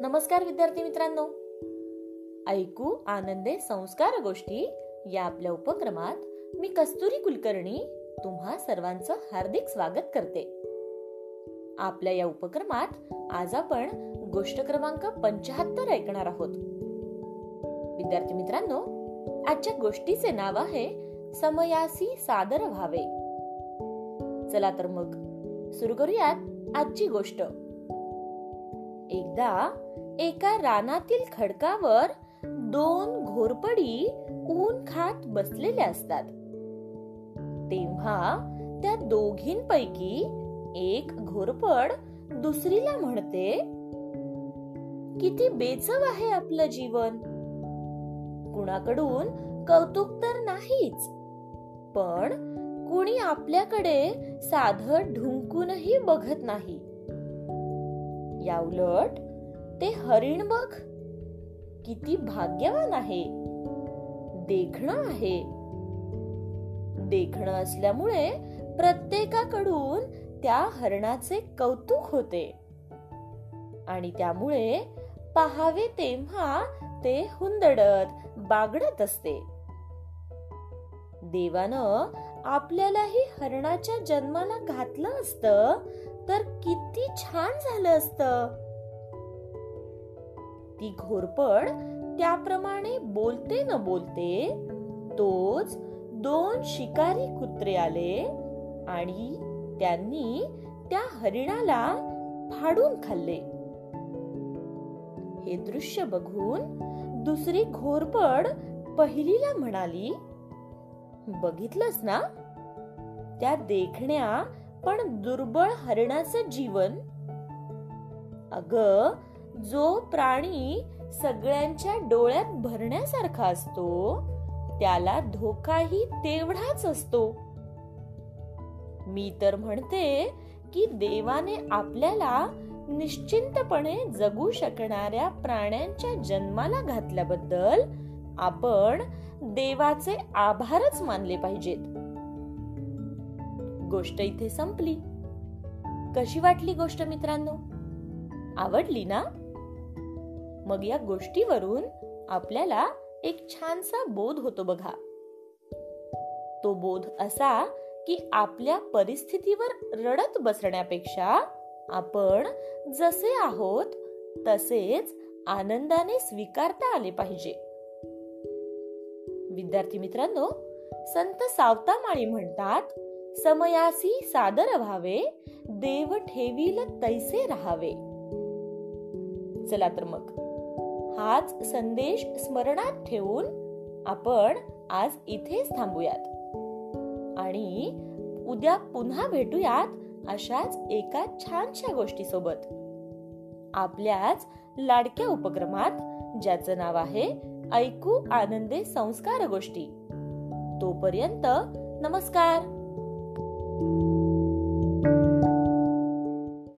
नमस्कार विद्यार्थी मित्रांनो. ऐकू आनंदे संस्कार गोष्टी या आपल्या उपक्रमात मी कस्तुरी कुलकर्णी तुम्हा सर्वांचं हार्दिक स्वागत करते. आपल्या या उपक्रमात आज आपण गोष्ट क्रमांक पंचाहत्तर ऐकणार आहोत. विद्यार्थी मित्रांनो आजच्या गोष्टीचे नाव आहे समयासी सादर व्हावे. चला तर मग सुरू करूयात आजची गोष्ट. एकदा एका रानातील खडकावर दोन घोरपडी ऊन खात बसलेले असतात. तेव्हा त्या दोघींपैकी एक घोरपड दुसरीला म्हणते किती बेचव आहे आपलं जीवन. कुणाकडून कौतुक तर नाहीच. पण कुणी आपल्याकडे साधं ढुंकूनही बघत नाही. याउलट ते हरिण बघ. किती भाग्यवान आहे. देखणं आहे. देखणं असल्यामुळे प्रत्येकाकडून त्या हरणाचे कौतुक होते. आणि त्यामुळे पहावे तेव्हा ते हुंदडत बागडत असते. देवानं आपल्यालाही हरणाच्या जन्माला घातलं असतं छान झालं असत. ती घोरपड त्याप्रमाणे बोलते न बोलते तोच दोन शिकारी कुत्रे आले आणि त्यांनी त्या हरिणाला फाडून खाल्ले. हे दृश्य बघून दुसरी घोरपड पहिलीला म्हणाली बघितलंस ना? त्या देखण्या पण दुर्बळ हरणाचं जीवन? अग जो प्राणी सगळ्यांच्या डोळ्यात भरण्यासारखा असतो त्याला धोकाही तेवढाच असतो. मी तर म्हणते की देवाने आपल्याला निश्चिंतपणे जगू शकणाऱ्या प्राण्यांच्या जन्माला घातल्याबद्दल आपण देवाचे आभारच मानले पाहिजेत. गोष्ट इथे संपली. कशी वाटली गोष्ट मित्रांनो? आवडली ना? मग या गोष्टीवरून आपल्याला एक छानसा बोध होतो बघा. तो बोध असा की आपल्या परिस्थितीवर रडत बसण्यापेक्षा आपण जसे आहोत तसेच आनंदाने स्वीकारता आले पाहिजे. विद्यार्थी मित्रांनो संत सावतामाळी म्हणतात समयासी सादर व्हावे देव ठेवील तैसे राहावे. चला तर मग. हाच संदेश स्मरणात ठेवून आपण आज इथेच थांबूयात. आणि उद्या पुन्हा भेटूयात अशाच एका छानशा गोष्टी सोबत आपल्याच लाडक्या उपक्रमात ज्याचं नाव आहे ऐकू आनंदे संस्कार गोष्टी. तोपर्यंत नमस्कार. you